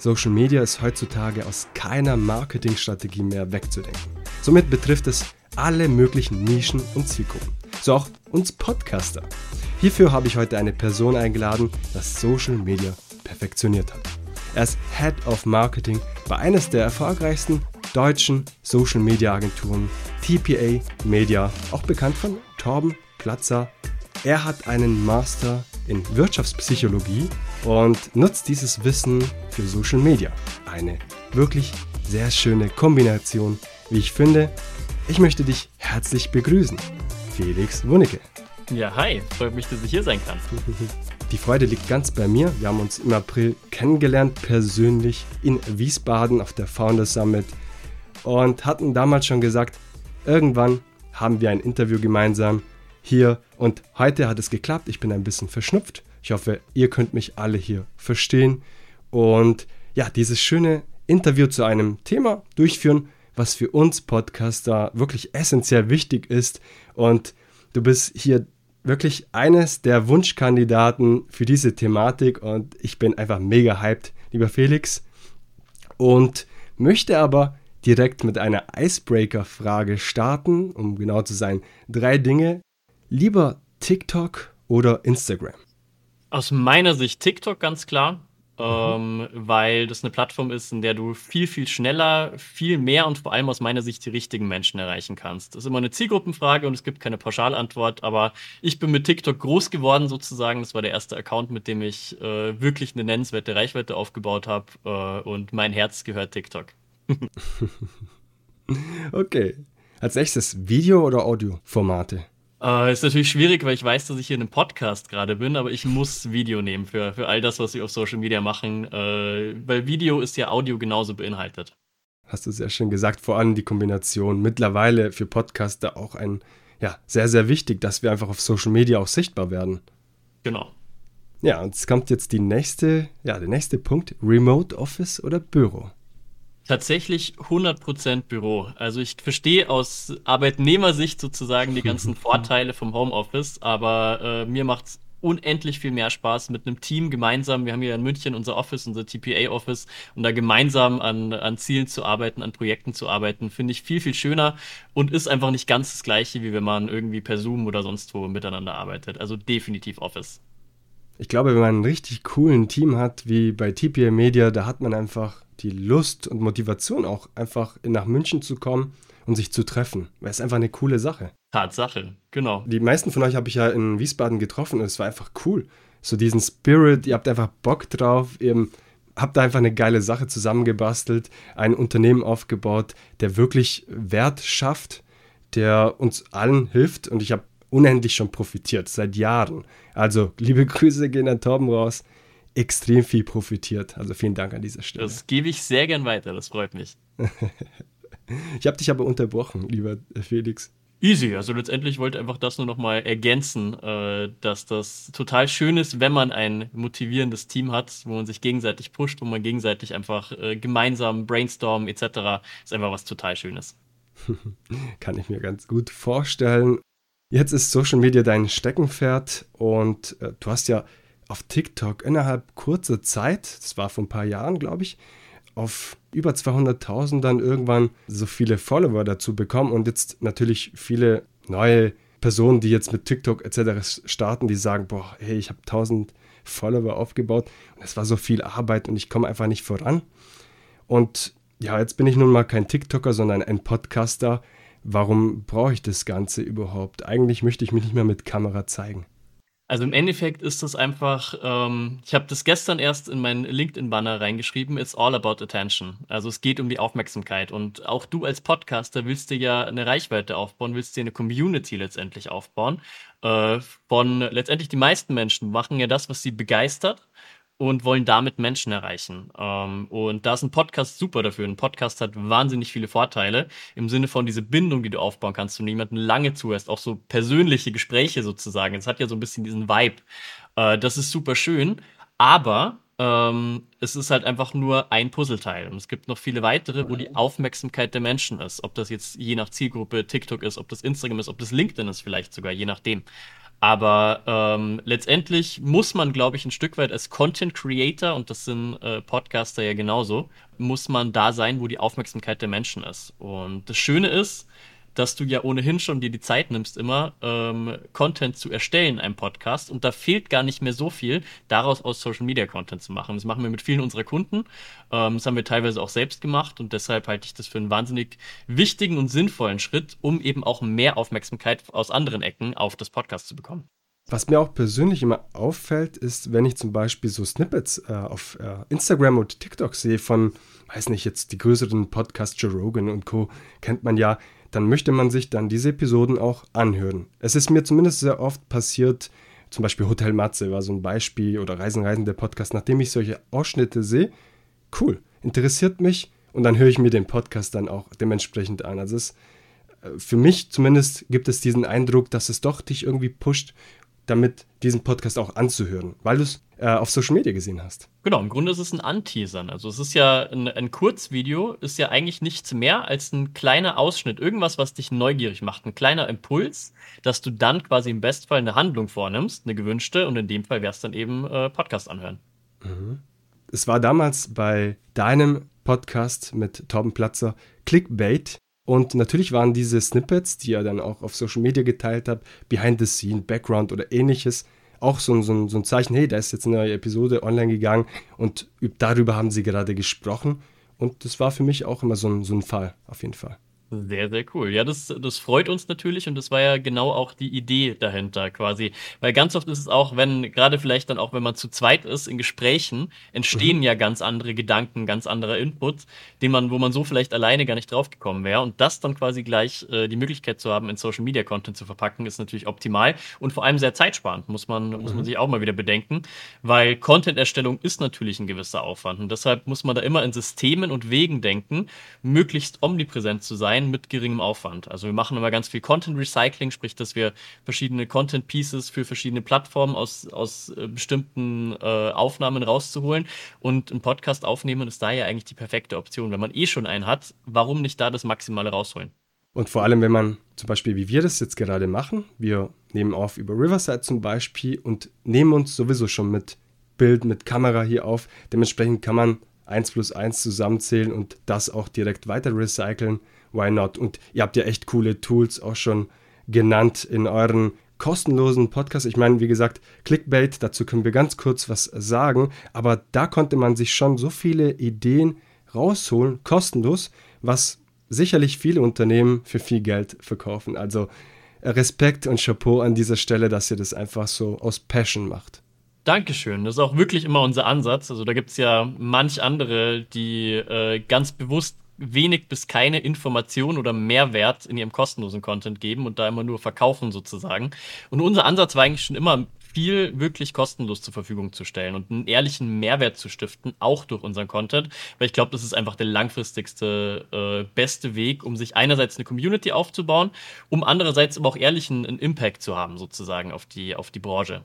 Social Media ist heutzutage aus keiner Marketingstrategie mehr wegzudenken. Somit betrifft es alle möglichen Nischen und Zielgruppen. So auch uns Podcaster. Hierfür habe ich heute eine Person eingeladen, das Social Media perfektioniert hat. Er ist Head of Marketing bei eines der erfolgreichsten deutschen Social Media Agenturen, TPA Media, auch bekannt von Torben Platzer. Er hat einen Master in Wirtschaftspsychologie und nutzt dieses Wissen für Social Media. Eine wirklich sehr schöne Kombination, wie ich finde. Ich möchte dich herzlich begrüßen, Felix Wunicke. Ja, hi, freut mich, dass ich hier sein kann. Die Freude liegt ganz bei mir. Wir haben uns im April kennengelernt, persönlich in Wiesbaden auf der Founders Summit und hatten damals schon gesagt, irgendwann haben wir ein Interview gemeinsam hier und heute hat es geklappt. Ich bin ein bisschen verschnupft. Ich hoffe, ihr könnt mich alle hier verstehen und ja, dieses schöne Interview zu einem Thema durchführen, was für uns Podcaster wirklich essentiell wichtig ist und du bist hier wirklich eines der Wunschkandidaten für diese Thematik und ich bin einfach mega hyped, lieber Felix und möchte aber direkt mit einer Icebreaker-Frage starten, um genau zu sein. Drei Dinge. Lieber TikTok oder Instagram? Aus meiner Sicht TikTok ganz klar. Ähm, weil das eine Plattform ist, in der du viel, viel schneller, viel mehr und vor allem aus meiner Sicht die richtigen Menschen erreichen kannst. Das ist immer eine Zielgruppenfrage und es gibt keine Pauschalantwort, aber ich bin mit TikTok groß geworden sozusagen. Das war der erste Account, mit dem ich äh, wirklich eine nennenswerte Reichweite aufgebaut habe äh, und mein Herz gehört TikTok. okay. Als nächstes Video- oder Audioformate? Äh, ist natürlich schwierig, weil ich weiß, dass ich hier in einem Podcast gerade bin, aber ich muss Video nehmen für, für all das, was wir auf Social Media machen, äh, weil Video ist ja Audio genauso beinhaltet. Hast du sehr schön gesagt, vor allem die Kombination mittlerweile für Podcaster auch ein, ja, sehr, sehr wichtig, dass wir einfach auf Social Media auch sichtbar werden. Genau. Ja, und es kommt jetzt die nächste, ja, der nächste Punkt, Remote Office oder Büro. Tatsächlich 100% Büro. Also ich verstehe aus Arbeitnehmersicht sozusagen die ganzen Vorteile vom Homeoffice, aber äh, mir macht es unendlich viel mehr Spaß mit einem Team gemeinsam. Wir haben hier in München unser Office, unser TPA-Office und da gemeinsam an, an Zielen zu arbeiten, an Projekten zu arbeiten, finde ich viel, viel schöner und ist einfach nicht ganz das gleiche, wie wenn man irgendwie per Zoom oder sonst wo miteinander arbeitet. Also definitiv Office. Ich glaube, wenn man einen richtig coolen Team hat, wie bei TPA Media, da hat man einfach die Lust und Motivation auch einfach nach München zu kommen und sich zu treffen. Weil es einfach eine coole Sache. Tatsache, genau. Die meisten von euch habe ich ja in Wiesbaden getroffen und es war einfach cool. So diesen Spirit, ihr habt einfach Bock drauf, ihr habt da einfach eine geile Sache zusammengebastelt, ein Unternehmen aufgebaut, der wirklich Wert schafft, der uns allen hilft und ich habe unendlich schon profitiert, seit Jahren. Also liebe Grüße gehen an Torben raus extrem viel profitiert. Also vielen Dank an dieser Stelle. Das gebe ich sehr gern weiter, das freut mich. ich habe dich aber unterbrochen, lieber Felix. Easy, also letztendlich wollte ich einfach das nur nochmal ergänzen, äh, dass das total schön ist, wenn man ein motivierendes Team hat, wo man sich gegenseitig pusht, wo man gegenseitig einfach äh, gemeinsam brainstormen etc. ist einfach was total Schönes. Kann ich mir ganz gut vorstellen. Jetzt ist Social Media dein Steckenpferd und äh, du hast ja auf TikTok innerhalb kurzer Zeit, das war vor ein paar Jahren, glaube ich, auf über 200.000 dann irgendwann so viele Follower dazu bekommen und jetzt natürlich viele neue Personen, die jetzt mit TikTok etc. starten, die sagen, boah, hey, ich habe 1000 Follower aufgebaut und es war so viel Arbeit und ich komme einfach nicht voran. Und ja, jetzt bin ich nun mal kein TikToker, sondern ein Podcaster. Warum brauche ich das Ganze überhaupt? Eigentlich möchte ich mich nicht mehr mit Kamera zeigen. Also im Endeffekt ist das einfach, ähm, ich habe das gestern erst in meinen LinkedIn-Banner reingeschrieben, it's all about attention. Also es geht um die Aufmerksamkeit. Und auch du als Podcaster willst dir ja eine Reichweite aufbauen, willst dir eine Community letztendlich aufbauen. Äh, von letztendlich die meisten Menschen machen ja das, was sie begeistert und wollen damit Menschen erreichen. Ähm, und da ist ein Podcast super dafür. Ein Podcast hat wahnsinnig viele Vorteile im Sinne von diese Bindung, die du aufbauen kannst und jemanden lange zuhörst, auch so persönliche Gespräche sozusagen. Es hat ja so ein bisschen diesen Vibe. Äh, das ist super schön, aber ähm, es ist halt einfach nur ein Puzzleteil. Und es gibt noch viele weitere, wo die Aufmerksamkeit der Menschen ist. Ob das jetzt je nach Zielgruppe TikTok ist, ob das Instagram ist, ob das LinkedIn ist vielleicht sogar, je nachdem. Aber ähm, letztendlich muss man, glaube ich, ein Stück weit als Content Creator, und das sind äh, Podcaster ja genauso, muss man da sein, wo die Aufmerksamkeit der Menschen ist. Und das Schöne ist, dass du ja ohnehin schon dir die Zeit nimmst, immer ähm, Content zu erstellen in einem Podcast. Und da fehlt gar nicht mehr so viel, daraus aus Social Media Content zu machen. Das machen wir mit vielen unserer Kunden. Ähm, das haben wir teilweise auch selbst gemacht. Und deshalb halte ich das für einen wahnsinnig wichtigen und sinnvollen Schritt, um eben auch mehr Aufmerksamkeit aus anderen Ecken auf das Podcast zu bekommen. Was mir auch persönlich immer auffällt, ist, wenn ich zum Beispiel so Snippets äh, auf äh, Instagram und TikTok sehe von, weiß nicht, jetzt die größeren Podcasts, Joe Rogan und Co., kennt man ja, dann möchte man sich dann diese Episoden auch anhören. Es ist mir zumindest sehr oft passiert, zum Beispiel Hotel Matze war so ein Beispiel oder Reisen, Reisen der Podcast, nachdem ich solche Ausschnitte sehe, cool, interessiert mich und dann höre ich mir den Podcast dann auch dementsprechend an. Also es, äh, für mich zumindest gibt es diesen Eindruck, dass es doch dich irgendwie pusht damit diesen Podcast auch anzuhören, weil du es äh, auf Social Media gesehen hast. Genau, im Grunde ist es ein Anteasern. Also es ist ja ein, ein, Kurzvideo, ist ja eigentlich nichts mehr als ein kleiner Ausschnitt, irgendwas, was dich neugierig macht, ein kleiner Impuls, dass du dann quasi im Bestfall eine Handlung vornimmst, eine gewünschte, und in dem Fall wäre es dann eben äh, Podcast anhören. Mhm. Es war damals bei deinem Podcast mit Torben Platzer Clickbait und natürlich waren diese Snippets, die er dann auch auf Social Media geteilt hat, Behind the Scene, Background oder ähnliches, auch so, so, so ein Zeichen, hey, da ist jetzt eine neue Episode online gegangen und darüber haben sie gerade gesprochen. Und das war für mich auch immer so ein, so ein Fall, auf jeden Fall. Sehr, sehr cool. Ja, das, das freut uns natürlich und das war ja genau auch die Idee dahinter quasi. Weil ganz oft ist es auch, wenn, gerade vielleicht dann auch, wenn man zu zweit ist, in Gesprächen, entstehen mhm. ja ganz andere Gedanken, ganz anderer Input, den man, wo man so vielleicht alleine gar nicht drauf gekommen wäre. Und das dann quasi gleich äh, die Möglichkeit zu haben, in Social Media Content zu verpacken, ist natürlich optimal und vor allem sehr zeitsparend, muss man, mhm. muss man mhm. sich auch mal wieder bedenken. Weil Content-Erstellung ist natürlich ein gewisser Aufwand. Und deshalb muss man da immer in Systemen und Wegen denken, möglichst omnipräsent zu sein sein mit geringem Aufwand. Also wir machen immer ganz viel Content Recycling, sprich, dass wir verschiedene Content Pieces für verschiedene Plattformen aus, aus äh, bestimmten äh, Aufnahmen rauszuholen. Und ein Podcast aufnehmen ist da ja eigentlich die perfekte Option. Wenn man eh schon einen hat, warum nicht da das Maximale rausholen? Und vor allem, wenn man zum Beispiel, wie wir das jetzt gerade machen, wir nehmen auf über Riverside zum Beispiel und nehmen uns sowieso schon mit Bild, mit Kamera hier auf. Dementsprechend kann man 1 plus 1 zusammenzählen und das auch direkt weiter recyceln why not? Und ihr habt ja echt coole Tools auch schon genannt in euren kostenlosen Podcast. Ich meine, wie gesagt, Clickbait, dazu können wir ganz kurz was sagen, aber da konnte man sich schon so viele Ideen rausholen, kostenlos, was sicherlich viele Unternehmen für viel Geld verkaufen. Also Respekt und Chapeau an dieser Stelle, dass ihr das einfach so aus Passion macht. Dankeschön. Das ist auch wirklich immer unser Ansatz. Also da gibt es ja manch andere, die äh, ganz bewusst wenig bis keine Information oder Mehrwert in ihrem kostenlosen Content geben und da immer nur verkaufen sozusagen. Und unser Ansatz war eigentlich schon immer viel wirklich kostenlos zur Verfügung zu stellen und einen ehrlichen Mehrwert zu stiften, auch durch unseren Content, weil ich glaube, das ist einfach der langfristigste, äh, beste Weg, um sich einerseits eine Community aufzubauen, um andererseits aber auch ehrlichen einen Impact zu haben, sozusagen, auf die, auf die Branche.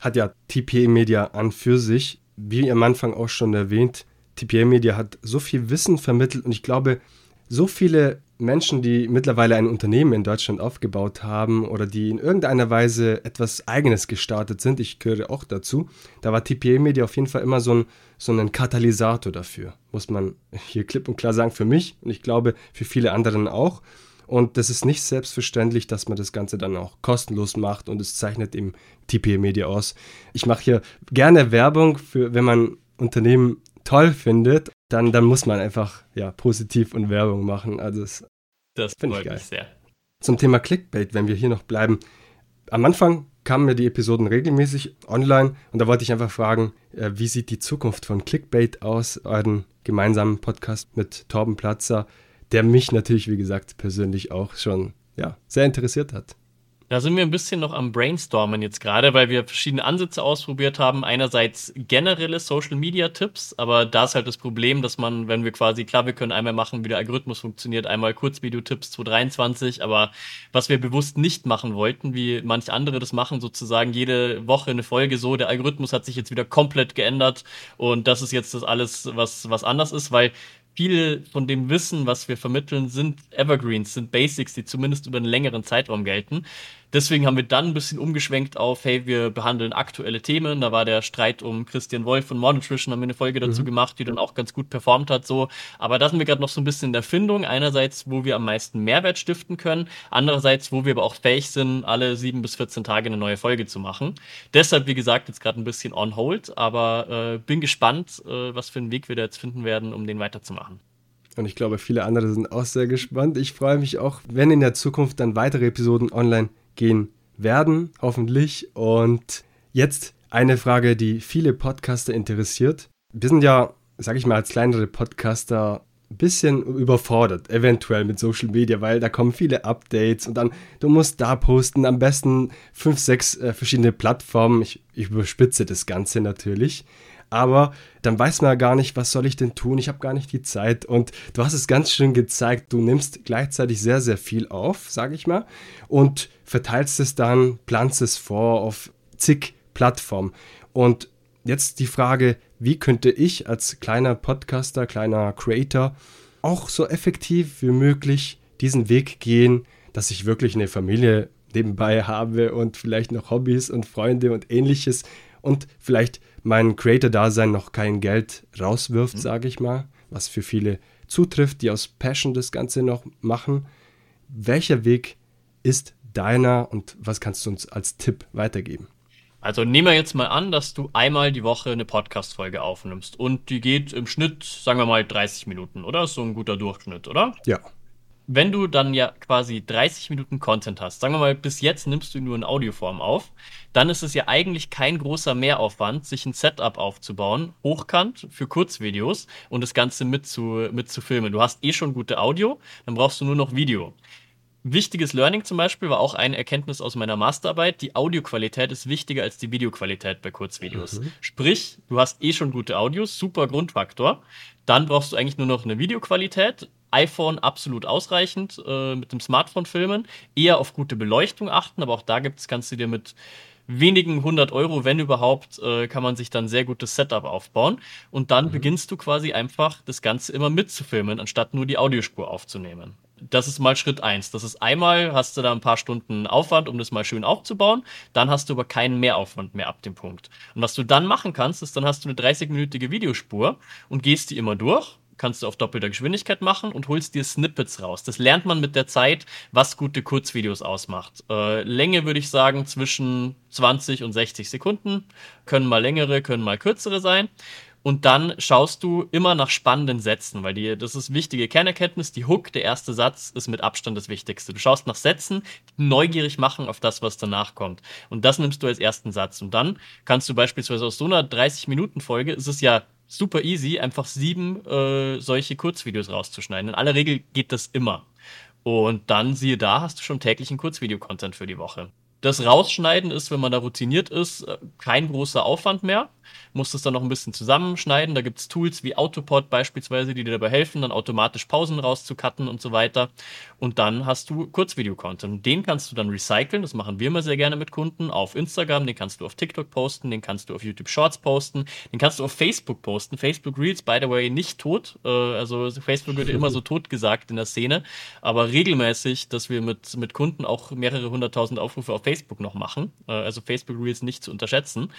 Hat ja TPA Media an für sich, wie am Anfang auch schon erwähnt, TPA Media hat so viel Wissen vermittelt und ich glaube, so viele Menschen, die mittlerweile ein Unternehmen in Deutschland aufgebaut haben oder die in irgendeiner Weise etwas Eigenes gestartet sind, ich gehöre auch dazu, da war TPA Media auf jeden Fall immer so ein, so ein Katalysator dafür, muss man hier klipp und klar sagen, für mich und ich glaube für viele anderen auch. Und das ist nicht selbstverständlich, dass man das Ganze dann auch kostenlos macht und es zeichnet eben TPA Media aus. Ich mache hier gerne Werbung für, wenn man Unternehmen toll findet, dann, dann muss man einfach ja, positiv und Werbung machen. Also das, das finde ich geil. sehr. Zum Thema Clickbait, wenn wir hier noch bleiben. Am Anfang kamen mir die Episoden regelmäßig online und da wollte ich einfach fragen, äh, wie sieht die Zukunft von Clickbait aus, euren gemeinsamen Podcast mit Torben Platzer, der mich natürlich, wie gesagt, persönlich auch schon ja, sehr interessiert hat. Da sind wir ein bisschen noch am Brainstormen jetzt gerade, weil wir verschiedene Ansätze ausprobiert haben. Einerseits generelle Social Media Tipps, aber da ist halt das Problem, dass man, wenn wir quasi, klar, wir können einmal machen, wie der Algorithmus funktioniert, einmal Kurzvideo-Tipps 2023, aber was wir bewusst nicht machen wollten, wie manche andere das machen, sozusagen jede Woche eine Folge so, der Algorithmus hat sich jetzt wieder komplett geändert und das ist jetzt das alles, was, was anders ist, weil viel von dem Wissen, was wir vermitteln, sind Evergreens, sind Basics, die zumindest über einen längeren Zeitraum gelten. Deswegen haben wir dann ein bisschen umgeschwenkt auf, hey, wir behandeln aktuelle Themen. Da war der Streit um Christian Wolf von More Nutrition, haben wir eine Folge dazu mhm. gemacht, die dann auch ganz gut performt hat. So. Aber da sind wir gerade noch so ein bisschen in der Findung. Einerseits, wo wir am meisten Mehrwert stiften können. Andererseits, wo wir aber auch fähig sind, alle sieben bis 14 Tage eine neue Folge zu machen. Deshalb, wie gesagt, jetzt gerade ein bisschen on hold. Aber äh, bin gespannt, äh, was für einen Weg wir da jetzt finden werden, um den weiterzumachen. Und ich glaube, viele andere sind auch sehr gespannt. Ich freue mich auch, wenn in der Zukunft dann weitere Episoden online gehen werden, hoffentlich. Und jetzt eine Frage, die viele Podcaster interessiert. Wir sind ja, sag ich mal, als kleinere Podcaster ein bisschen überfordert, eventuell mit Social Media, weil da kommen viele Updates und dann, du musst da posten, am besten fünf, sechs äh, verschiedene Plattformen. Ich, ich überspitze das Ganze natürlich aber dann weiß man ja gar nicht, was soll ich denn tun? Ich habe gar nicht die Zeit. Und du hast es ganz schön gezeigt, du nimmst gleichzeitig sehr, sehr viel auf, sage ich mal, und verteilst es dann, planst es vor auf zig Plattformen. Und jetzt die Frage, wie könnte ich als kleiner Podcaster, kleiner Creator auch so effektiv wie möglich diesen Weg gehen, dass ich wirklich eine Familie nebenbei habe und vielleicht noch Hobbys und Freunde und ähnliches und vielleicht mein Creator-Dasein noch kein Geld rauswirft, mhm. sage ich mal, was für viele zutrifft, die aus Passion das Ganze noch machen. Welcher Weg ist deiner und was kannst du uns als Tipp weitergeben? Also nehmen wir jetzt mal an, dass du einmal die Woche eine Podcast-Folge aufnimmst und die geht im Schnitt, sagen wir mal, 30 Minuten, oder? Ist so ein guter Durchschnitt, oder? Ja wenn du dann ja quasi 30 Minuten Content hast, sagen wir mal, bis jetzt nimmst du nur in Audioform auf, dann ist es ja eigentlich kein großer Mehraufwand, sich ein Setup aufzubauen, hochkant für Kurzvideos und das Ganze mit zu, mit zu filmen. Du hast eh schon gute Audio, dann brauchst du nur noch Video. Wichtiges Learning zum Beispiel war auch eine Erkenntnis aus meiner Masterarbeit. Die Audioqualität ist wichtiger als die Videoqualität bei Kurzvideos. Mhm. Sprich, du hast eh schon gute Audios, super Grundfaktor. Dann brauchst du eigentlich nur noch eine Videoqualität iPhone absolut ausreichend äh, mit dem Smartphone filmen, eher auf gute Beleuchtung achten, aber auch da gibt's, kannst du dir mit wenigen hundert Euro, wenn überhaupt, äh, kann man sich dann sehr gutes Setup aufbauen. Und dann mhm. beginnst du quasi einfach das Ganze immer mitzufilmen, anstatt nur die Audiospur aufzunehmen. Das ist mal Schritt eins. Das ist einmal, hast du da ein paar Stunden Aufwand, um das mal schön aufzubauen. Dann hast du aber keinen Mehraufwand mehr ab dem Punkt. Und was du dann machen kannst, ist, dann hast du eine 30-minütige Videospur und gehst die immer durch kannst du auf doppelter Geschwindigkeit machen und holst dir Snippets raus. Das lernt man mit der Zeit, was gute Kurzvideos ausmacht. Äh, Länge würde ich sagen zwischen 20 und 60 Sekunden. Können mal längere, können mal kürzere sein. Und dann schaust du immer nach spannenden Sätzen, weil die, das ist wichtige Kernerkenntnis. Die Hook, der erste Satz, ist mit Abstand das Wichtigste. Du schaust nach Sätzen, die neugierig machen auf das, was danach kommt. Und das nimmst du als ersten Satz. Und dann kannst du beispielsweise aus so einer 30-Minuten-Folge, ist es ja super easy, einfach sieben äh, solche Kurzvideos rauszuschneiden. In aller Regel geht das immer. Und dann siehe da, hast du schon täglichen Kurzvideo-Content für die Woche. Das Rausschneiden ist, wenn man da routiniert ist, äh, kein großer Aufwand mehr. Musst es dann noch ein bisschen zusammenschneiden. Da gibt's Tools wie Autopod beispielsweise, die dir dabei helfen, dann automatisch Pausen rauszucutten und so weiter. Und dann hast du Kurzvideo-Content. Den kannst du dann recyceln. Das machen wir immer sehr gerne mit Kunden auf Instagram. Den kannst du auf TikTok posten. Den kannst du auf YouTube Shorts posten. Den kannst du auf Facebook posten. Facebook Reels, by the way, nicht tot. Äh, also Facebook wird immer so tot gesagt in der Szene. Aber regelmäßig, dass wir mit, mit Kunden auch mehrere hunderttausend Aufrufe auf Facebook Facebook noch machen. Äh, also Facebook Reels nicht zu unterschätzen.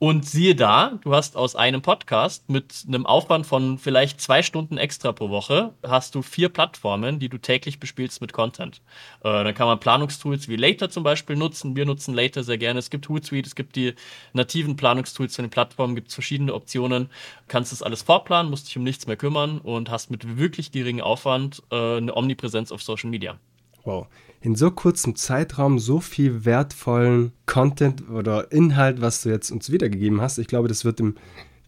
Und siehe da, du hast aus einem Podcast mit einem Aufwand von vielleicht zwei Stunden extra pro Woche, hast du vier Plattformen, die du täglich bespielst mit Content. Äh, dann kann man Planungstools wie Later zum Beispiel nutzen. Wir nutzen Later sehr gerne. Es gibt Hootsuite, es gibt die nativen Planungstools von den Plattformen, gibt es verschiedene Optionen. Kannst das alles vorplanen, musst dich um nichts mehr kümmern und hast mit wirklich geringem Aufwand äh, eine Omnipräsenz auf Social Media. Wow in so kurzem Zeitraum so viel wertvollen Content oder Inhalt, was du jetzt uns wiedergegeben hast. Ich glaube, das wird dem,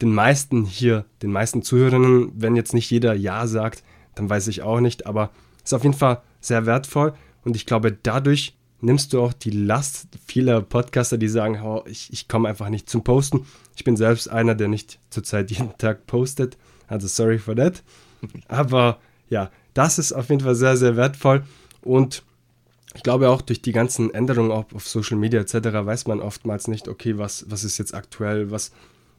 den meisten hier, den meisten Zuhörerinnen, wenn jetzt nicht jeder Ja sagt, dann weiß ich auch nicht, aber ist auf jeden Fall sehr wertvoll und ich glaube, dadurch nimmst du auch die Last vieler Podcaster, die sagen, oh, ich, ich komme einfach nicht zum Posten. Ich bin selbst einer, der nicht zurzeit jeden Tag postet, also sorry for that. Aber ja, das ist auf jeden Fall sehr, sehr wertvoll und ich glaube auch durch die ganzen Änderungen auf, Social Media etc. weiß man oftmals nicht, okay, was, was ist jetzt aktuell, was.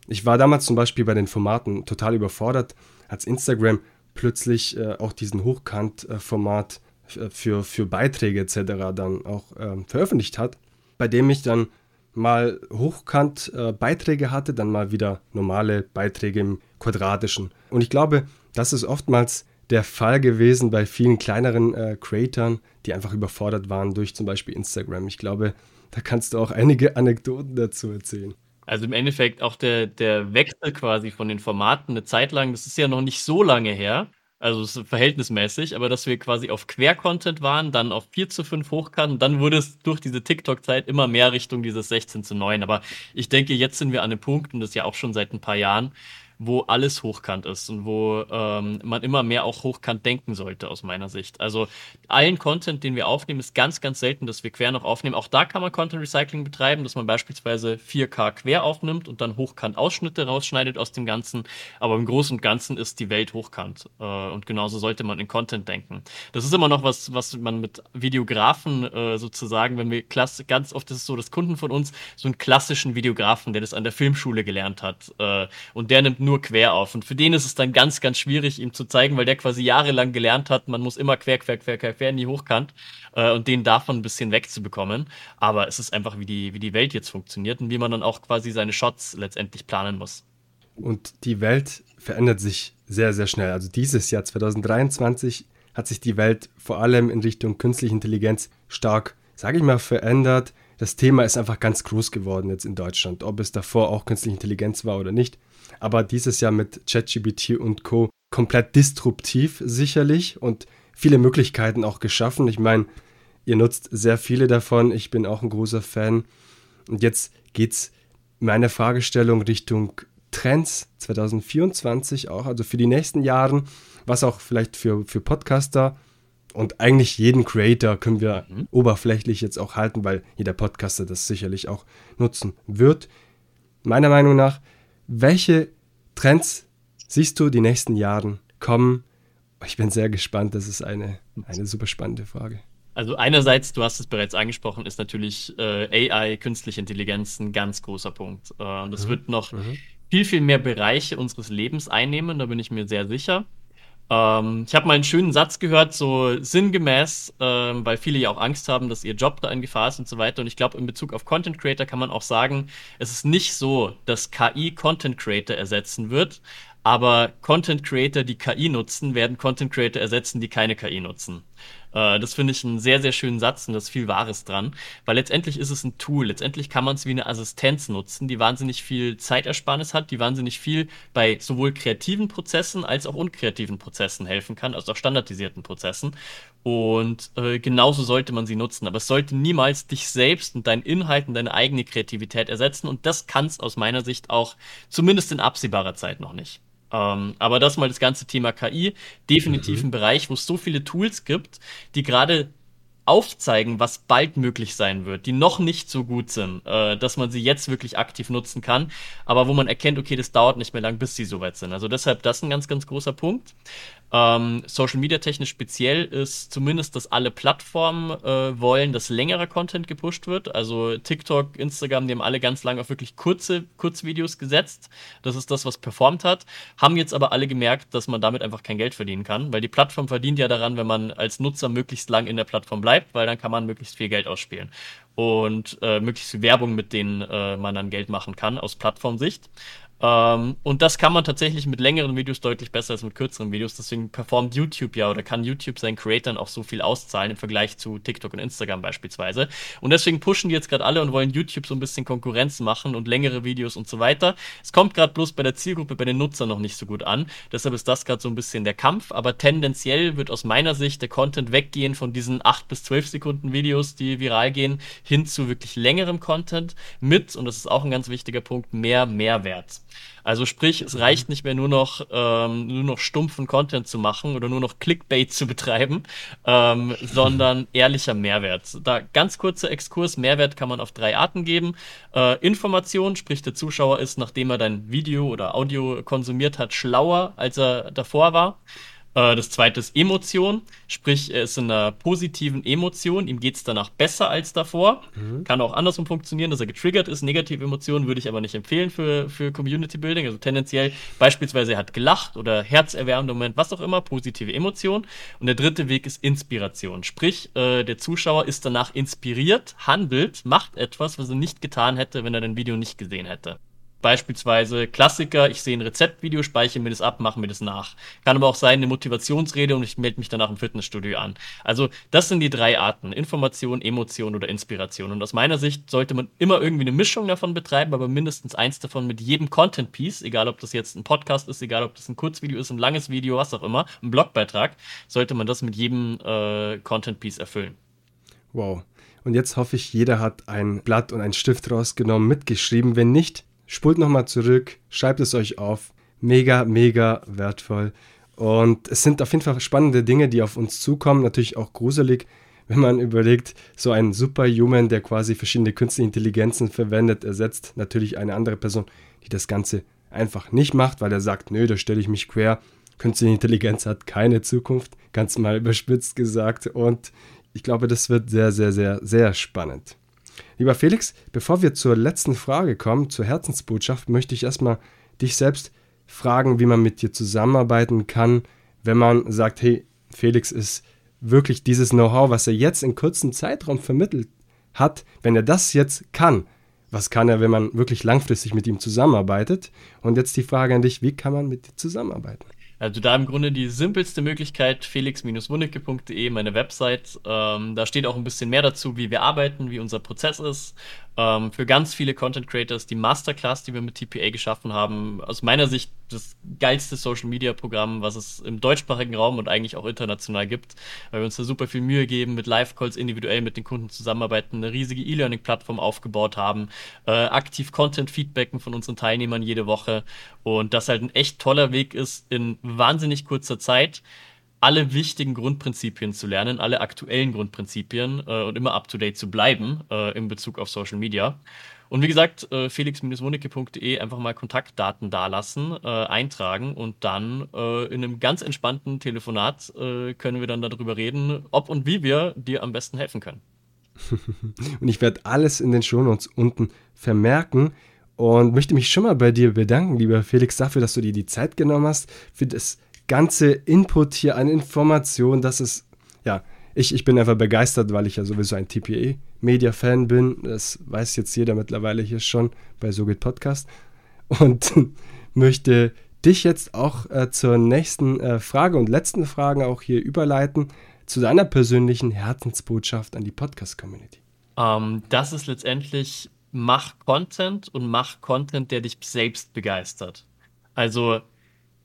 Ich war damals zum Beispiel bei den Formaten total überfordert, als Instagram plötzlich äh, auch diesen Hochkant-Format für, für Beiträge etc. dann auch ähm, veröffentlicht hat, bei dem ich dann mal hochkant äh, Beiträge hatte, dann mal wieder normale Beiträge im quadratischen. Und ich glaube, das ist oftmals der Fall gewesen bei vielen kleineren äh, Creatern, die einfach überfordert waren durch zum Beispiel Instagram. Ich glaube, da kannst du auch einige Anekdoten dazu erzählen. Also im Endeffekt auch der, der Wechsel quasi von den Formaten eine Zeit lang, das ist ja noch nicht so lange her, also ist verhältnismäßig, aber dass wir quasi auf Quer-Content waren, dann auf 4 zu 5 hochkant, dann wurde es durch diese TikTok-Zeit immer mehr Richtung dieses 16 zu 9. Aber ich denke, jetzt sind wir an einem Punkt, und das ja auch schon seit ein paar Jahren, wo alles hochkant ist und wo ähm, man immer mehr auch hochkant denken sollte, aus meiner Sicht. Also allen Content, den wir aufnehmen, ist ganz, ganz selten, dass wir quer noch aufnehmen. Auch da kann man Content Recycling betreiben, dass man beispielsweise 4K quer aufnimmt und dann hochkant Ausschnitte rausschneidet aus dem Ganzen. Aber im Großen und Ganzen ist die Welt hochkant. Äh, und genauso sollte man in Content denken. Das ist immer noch was, was man mit Videografen äh, sozusagen, wenn wir klasse, ganz oft ist es so, dass Kunden von uns so einen klassischen Videografen, der das an der Filmschule gelernt hat, äh, und der nimmt nur quer auf. Und für den ist es dann ganz, ganz schwierig, ihm zu zeigen, weil der quasi jahrelang gelernt hat, man muss immer quer, quer, quer, quer, quer in die Hochkant äh, und den davon ein bisschen wegzubekommen. Aber es ist einfach, wie die, wie die Welt jetzt funktioniert und wie man dann auch quasi seine Shots letztendlich planen muss. Und die Welt verändert sich sehr, sehr schnell. Also dieses Jahr 2023 hat sich die Welt vor allem in Richtung künstliche Intelligenz stark, sage ich mal, verändert. Das Thema ist einfach ganz groß geworden jetzt in Deutschland, ob es davor auch künstliche Intelligenz war oder nicht aber dieses Jahr mit ChatGPT und Co. komplett disruptiv sicherlich und viele Möglichkeiten auch geschaffen. Ich meine, ihr nutzt sehr viele davon, ich bin auch ein großer Fan. Und jetzt geht es meine Fragestellung Richtung Trends 2024 auch, also für die nächsten Jahren, was auch vielleicht für, für Podcaster und eigentlich jeden Creator können wir mhm. oberflächlich jetzt auch halten, weil jeder Podcaster das sicherlich auch nutzen wird. Meiner Meinung nach welche Trends siehst du die nächsten Jahren kommen? Ich bin sehr gespannt. Das ist eine, eine super spannende Frage. Also einerseits, du hast es bereits angesprochen, ist natürlich äh, AI, künstliche Intelligenz ein ganz großer Punkt. Äh, und das mhm. wird noch mhm. viel, viel mehr Bereiche unseres Lebens einnehmen, da bin ich mir sehr sicher. Ähm, ich habe mal einen schönen Satz gehört, so sinngemäß, ähm, weil viele ja auch Angst haben, dass ihr Job da in Gefahr ist und so weiter. Und ich glaube, in Bezug auf Content Creator kann man auch sagen, es ist nicht so, dass KI Content Creator ersetzen wird, aber Content Creator, die KI nutzen, werden Content Creator ersetzen, die keine KI nutzen. Äh, das finde ich einen sehr, sehr schönen Satz und da ist viel Wahres dran, weil letztendlich ist es ein Tool. Letztendlich kann man es wie eine Assistenz nutzen, die wahnsinnig viel Zeitersparnis hat, die wahnsinnig viel bei sowohl kreativen Prozessen als auch unkreativen Prozessen helfen kann, also auch standardisierten Prozessen. Und äh, genauso sollte man sie nutzen. Aber es sollte niemals dich selbst und deinen Inhalten, deine eigene Kreativität ersetzen. Und das kann es aus meiner Sicht auch zumindest in absehbarer Zeit noch nicht. Ähm, aber das mal das ganze Thema KI. Definitiv mhm. ein Bereich, wo es so viele Tools gibt, die gerade aufzeigen, was bald möglich sein wird, die noch nicht so gut sind, äh, dass man sie jetzt wirklich aktiv nutzen kann, aber wo man erkennt, okay, das dauert nicht mehr lang, bis sie soweit sind. Also deshalb das ein ganz, ganz großer Punkt. Ähm, Social Media technisch speziell ist zumindest, dass alle Plattformen äh, wollen, dass längerer Content gepusht wird. Also TikTok, Instagram, die haben alle ganz lange auf wirklich kurze Kurzvideos gesetzt. Das ist das, was performt hat. Haben jetzt aber alle gemerkt, dass man damit einfach kein Geld verdienen kann, weil die Plattform verdient ja daran, wenn man als Nutzer möglichst lang in der Plattform bleibt, weil dann kann man möglichst viel Geld ausspielen und äh, möglichst viel Werbung, mit denen äh, man dann Geld machen kann aus Plattformsicht. Ähm, und das kann man tatsächlich mit längeren Videos deutlich besser als mit kürzeren Videos. Deswegen performt YouTube ja oder kann YouTube seinen Creatoren auch so viel auszahlen im Vergleich zu TikTok und Instagram beispielsweise. Und deswegen pushen die jetzt gerade alle und wollen YouTube so ein bisschen Konkurrenz machen und längere Videos und so weiter. Es kommt gerade bloß bei der Zielgruppe, bei den Nutzern noch nicht so gut an. Deshalb ist das gerade so ein bisschen der Kampf. Aber tendenziell wird aus meiner Sicht der Content weggehen von diesen 8 bis 12 Sekunden Videos, die viral gehen, hin zu wirklich längerem Content mit, und das ist auch ein ganz wichtiger Punkt, mehr Mehrwert. Also sprich, es reicht nicht mehr nur noch, ähm, nur noch stumpfen Content zu machen oder nur noch Clickbait zu betreiben, ähm, sondern ehrlicher Mehrwert. Da ganz kurzer Exkurs, Mehrwert kann man auf drei Arten geben. Äh, Information, sprich der Zuschauer ist, nachdem er dein Video oder Audio konsumiert hat, schlauer, als er davor war. Äh, das zweite ist Emotion, sprich, er ist in einer positiven Emotion, ihm geht es danach besser als davor. Mhm. Kann auch andersrum funktionieren, dass er getriggert ist. Negative Emotionen würde ich aber nicht empfehlen für, für Community Building. Also tendenziell beispielsweise er hat gelacht oder herzerwärmender Moment, was auch immer, positive Emotion. Und der dritte Weg ist Inspiration, sprich, äh, der Zuschauer ist danach inspiriert, handelt, macht etwas, was er nicht getan hätte, wenn er dein Video nicht gesehen hätte. Beispielsweise Klassiker, ich sehe ein Rezeptvideo, speichere mir das ab, mache mir das nach. Kann aber auch sein, eine Motivationsrede und ich melde mich danach im Fitnessstudio an. Also das sind die drei Arten, Information, Emotion oder Inspiration. Und aus meiner Sicht sollte man immer irgendwie eine Mischung davon betreiben, aber mindestens eins davon mit jedem Content-Piece, egal ob das jetzt ein Podcast ist, egal ob das ein Kurzvideo ist, ein langes Video, was auch immer, ein Blogbeitrag, sollte man das mit jedem äh, Content-Piece erfüllen. Wow. Und jetzt hoffe ich, jeder hat ein Blatt und einen Stift rausgenommen, mitgeschrieben. Wenn nicht, spult nochmal zurück, schreibt es euch auf. Mega, mega wertvoll. Und es sind auf jeden Fall spannende Dinge, die auf uns zukommen. Natürlich auch gruselig, wenn man überlegt, so ein Superhuman, der quasi verschiedene künstliche Intelligenzen verwendet, ersetzt natürlich eine andere Person, die das Ganze einfach nicht macht, weil er sagt, nö, da stelle ich mich quer. Künstliche Intelligenz hat keine Zukunft, ganz mal überspitzt gesagt. Und ich glaube, das wird sehr, sehr, sehr, sehr spannend. Lieber Felix, bevor wir zur letzten Frage kommen, zur Herzensbotschaft, möchte ich erstmal dich selbst fragen, wie man mit dir zusammenarbeiten kann, wenn man sagt, hey, Felix ist wirklich dieses Know-how, was er jetzt in kurzem Zeitraum vermittelt hat, wenn er das jetzt kann, was kann er, wenn man wirklich langfristig mit ihm zusammenarbeitet? Und jetzt die Frage an dich, wie kann man mit dir zusammenarbeiten? Also da im Grunde die simpelste Möglichkeit, felix-wunnecke.de, meine Website. Ähm, da steht auch ein bisschen mehr dazu, wie wir arbeiten, wie unser Prozess ist. Ähm, für ganz viele Content Creators die Masterclass, die wir mit TPA geschaffen haben, aus meiner Sicht das geilste Social Media Programm, was es im deutschsprachigen Raum und eigentlich auch international gibt, weil wir uns da super viel Mühe geben, mit Live-Calls individuell mit den Kunden zusammenarbeiten, eine riesige E-Learning-Plattform aufgebaut haben, äh, aktiv Content feedbacken von unseren Teilnehmern jede Woche. Und das halt ein echt toller Weg ist, in wahnsinnig kurzer Zeit alle wichtigen Grundprinzipien zu lernen, alle aktuellen Grundprinzipien äh, und immer up-to-date zu bleiben äh, in Bezug auf Social Media. Und wie gesagt, äh, felix-wunicke.de einfach mal Kontaktdaten dalassen, äh, eintragen und dann äh, in einem ganz entspannten Telefonat äh, können wir dann darüber reden, ob und wie wir dir am besten helfen können. und ich werde alles in den Shownotes unten vermerken und möchte mich schon mal bei dir bedanken, lieber Felix, dafür, dass du dir die Zeit genommen hast, für das ganze Input hier an Informationen, das ist, ja, ich, ich bin einfach begeistert, weil ich ja sowieso ein TPA-Media-Fan bin. Das weiß jetzt jeder mittlerweile hier schon bei So geht Podcast. Und möchte dich jetzt auch äh, zur nächsten äh, Frage und letzten Frage auch hier überleiten, zu deiner persönlichen Herzensbotschaft an die Podcast-Community. Ähm, das ist letztendlich, mach Content und mach Content, der dich selbst begeistert. Also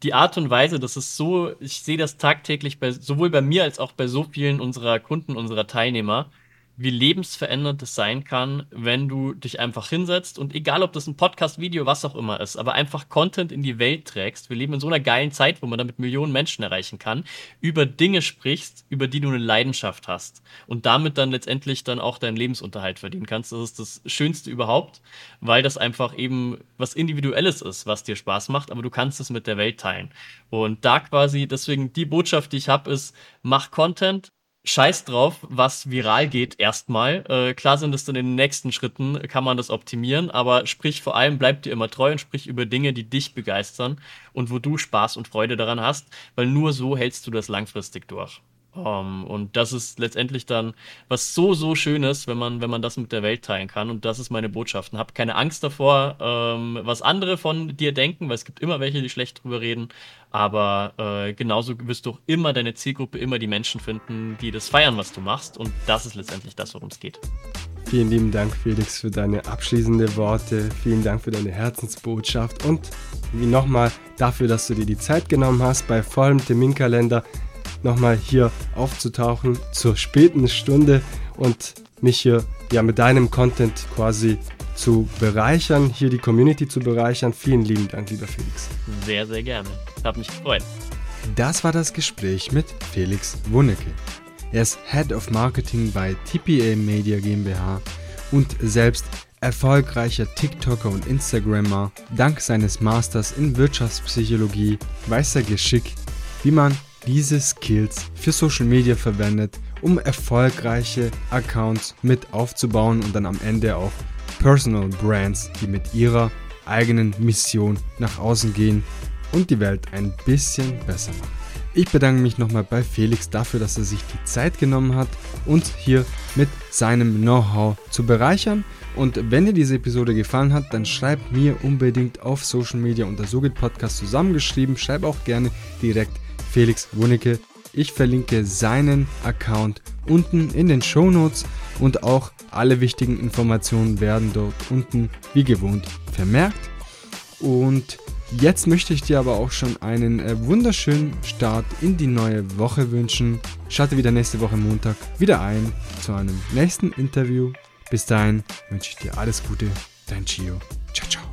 die Art und Weise, das ist so, ich sehe das tagtäglich bei, sowohl bei mir als auch bei so vielen unserer Kunden, unserer Teilnehmer, wie lebensverändernd es sein kann, wenn du dich einfach hinsetzt und egal, ob das ein Podcast, Video, was auch immer ist, aber einfach Content in die Welt trägst. Wir leben in so einer geilen Zeit, wo man damit Millionen Menschen erreichen kann, über Dinge sprichst, über die du eine Leidenschaft hast und damit dann letztendlich dann auch deinen Lebensunterhalt verdienen kannst. Das ist das Schönste überhaupt, weil das einfach eben was Individuelles ist, was dir Spaß macht, aber du kannst es mit der Welt teilen. Und da quasi, deswegen die Botschaft, die ich habe, ist, mach Content, Scheiß drauf, was viral geht erstmal. Äh, klar sind es dann in den nächsten Schritten, kann man das optimieren, aber sprich vor allem, bleib dir immer treu und sprich über Dinge, die dich begeistern und wo du Spaß und Freude daran hast, weil nur so hältst du das langfristig durch. Um, ähm, und das ist letztendlich dann was so, so Schönes, wenn man, wenn man das mit der Welt teilen kann. Und das ist meine Botschaft. Und hab keine Angst davor, ähm, was andere von dir denken, weil es gibt immer welche, die schlecht drüber reden. Aber äh, genauso wirst du auch immer deine Zielgruppe, immer die Menschen finden, die das feiern, was du machst. Und das ist letztendlich das, worum es geht. Vielen lieben Dank, Felix, für deine abschließende Worte. Vielen Dank für deine Herzensbotschaft und wie nochmal dafür, dass du dir die Zeit genommen hast, bei vollem Terminkalender nochmal hier aufzutauchen zur späten Stunde und mich hier ja mit deinem Content quasi zu bereichern, hier die Community zu bereichern. Vielen lieben Dank, lieber Felix. Sehr, sehr gerne. Hab mich gefreut. Das war das Gespräch mit Felix Wunnecke. Er ist Head of Marketing bei TPA Media GmbH und selbst erfolgreicher TikToker und Instagrammer. Dank seines Masters in Wirtschaftspsychologie weiß er geschickt, wie man diese Skills für Social Media verwendet, um erfolgreiche Accounts mit aufzubauen und dann am Ende auch Personal Brands, die mit ihrer eigenen Mission nach außen gehen und die Welt ein bisschen besser machen. Ich bedanke mich nochmal bei Felix dafür, dass er sich die Zeit genommen hat, uns hier mit seinem Know-how zu bereichern. Und wenn dir diese Episode gefallen hat, dann schreib mir unbedingt auf Social Media unter Sogit Podcast zusammengeschrieben. Schreib auch gerne direkt Felix Wunicke. Ich verlinke seinen Account unten in den Show Notes und auch alle wichtigen Informationen werden dort unten wie gewohnt vermerkt. Und jetzt möchte ich dir aber auch schon einen äh, wunderschönen Start in die neue Woche wünschen. Schalte wieder nächste Woche Montag wieder ein zu einem nächsten Interview. Bis dahin wünsche ich dir alles Gute, dein Gio. Ciao, ciao.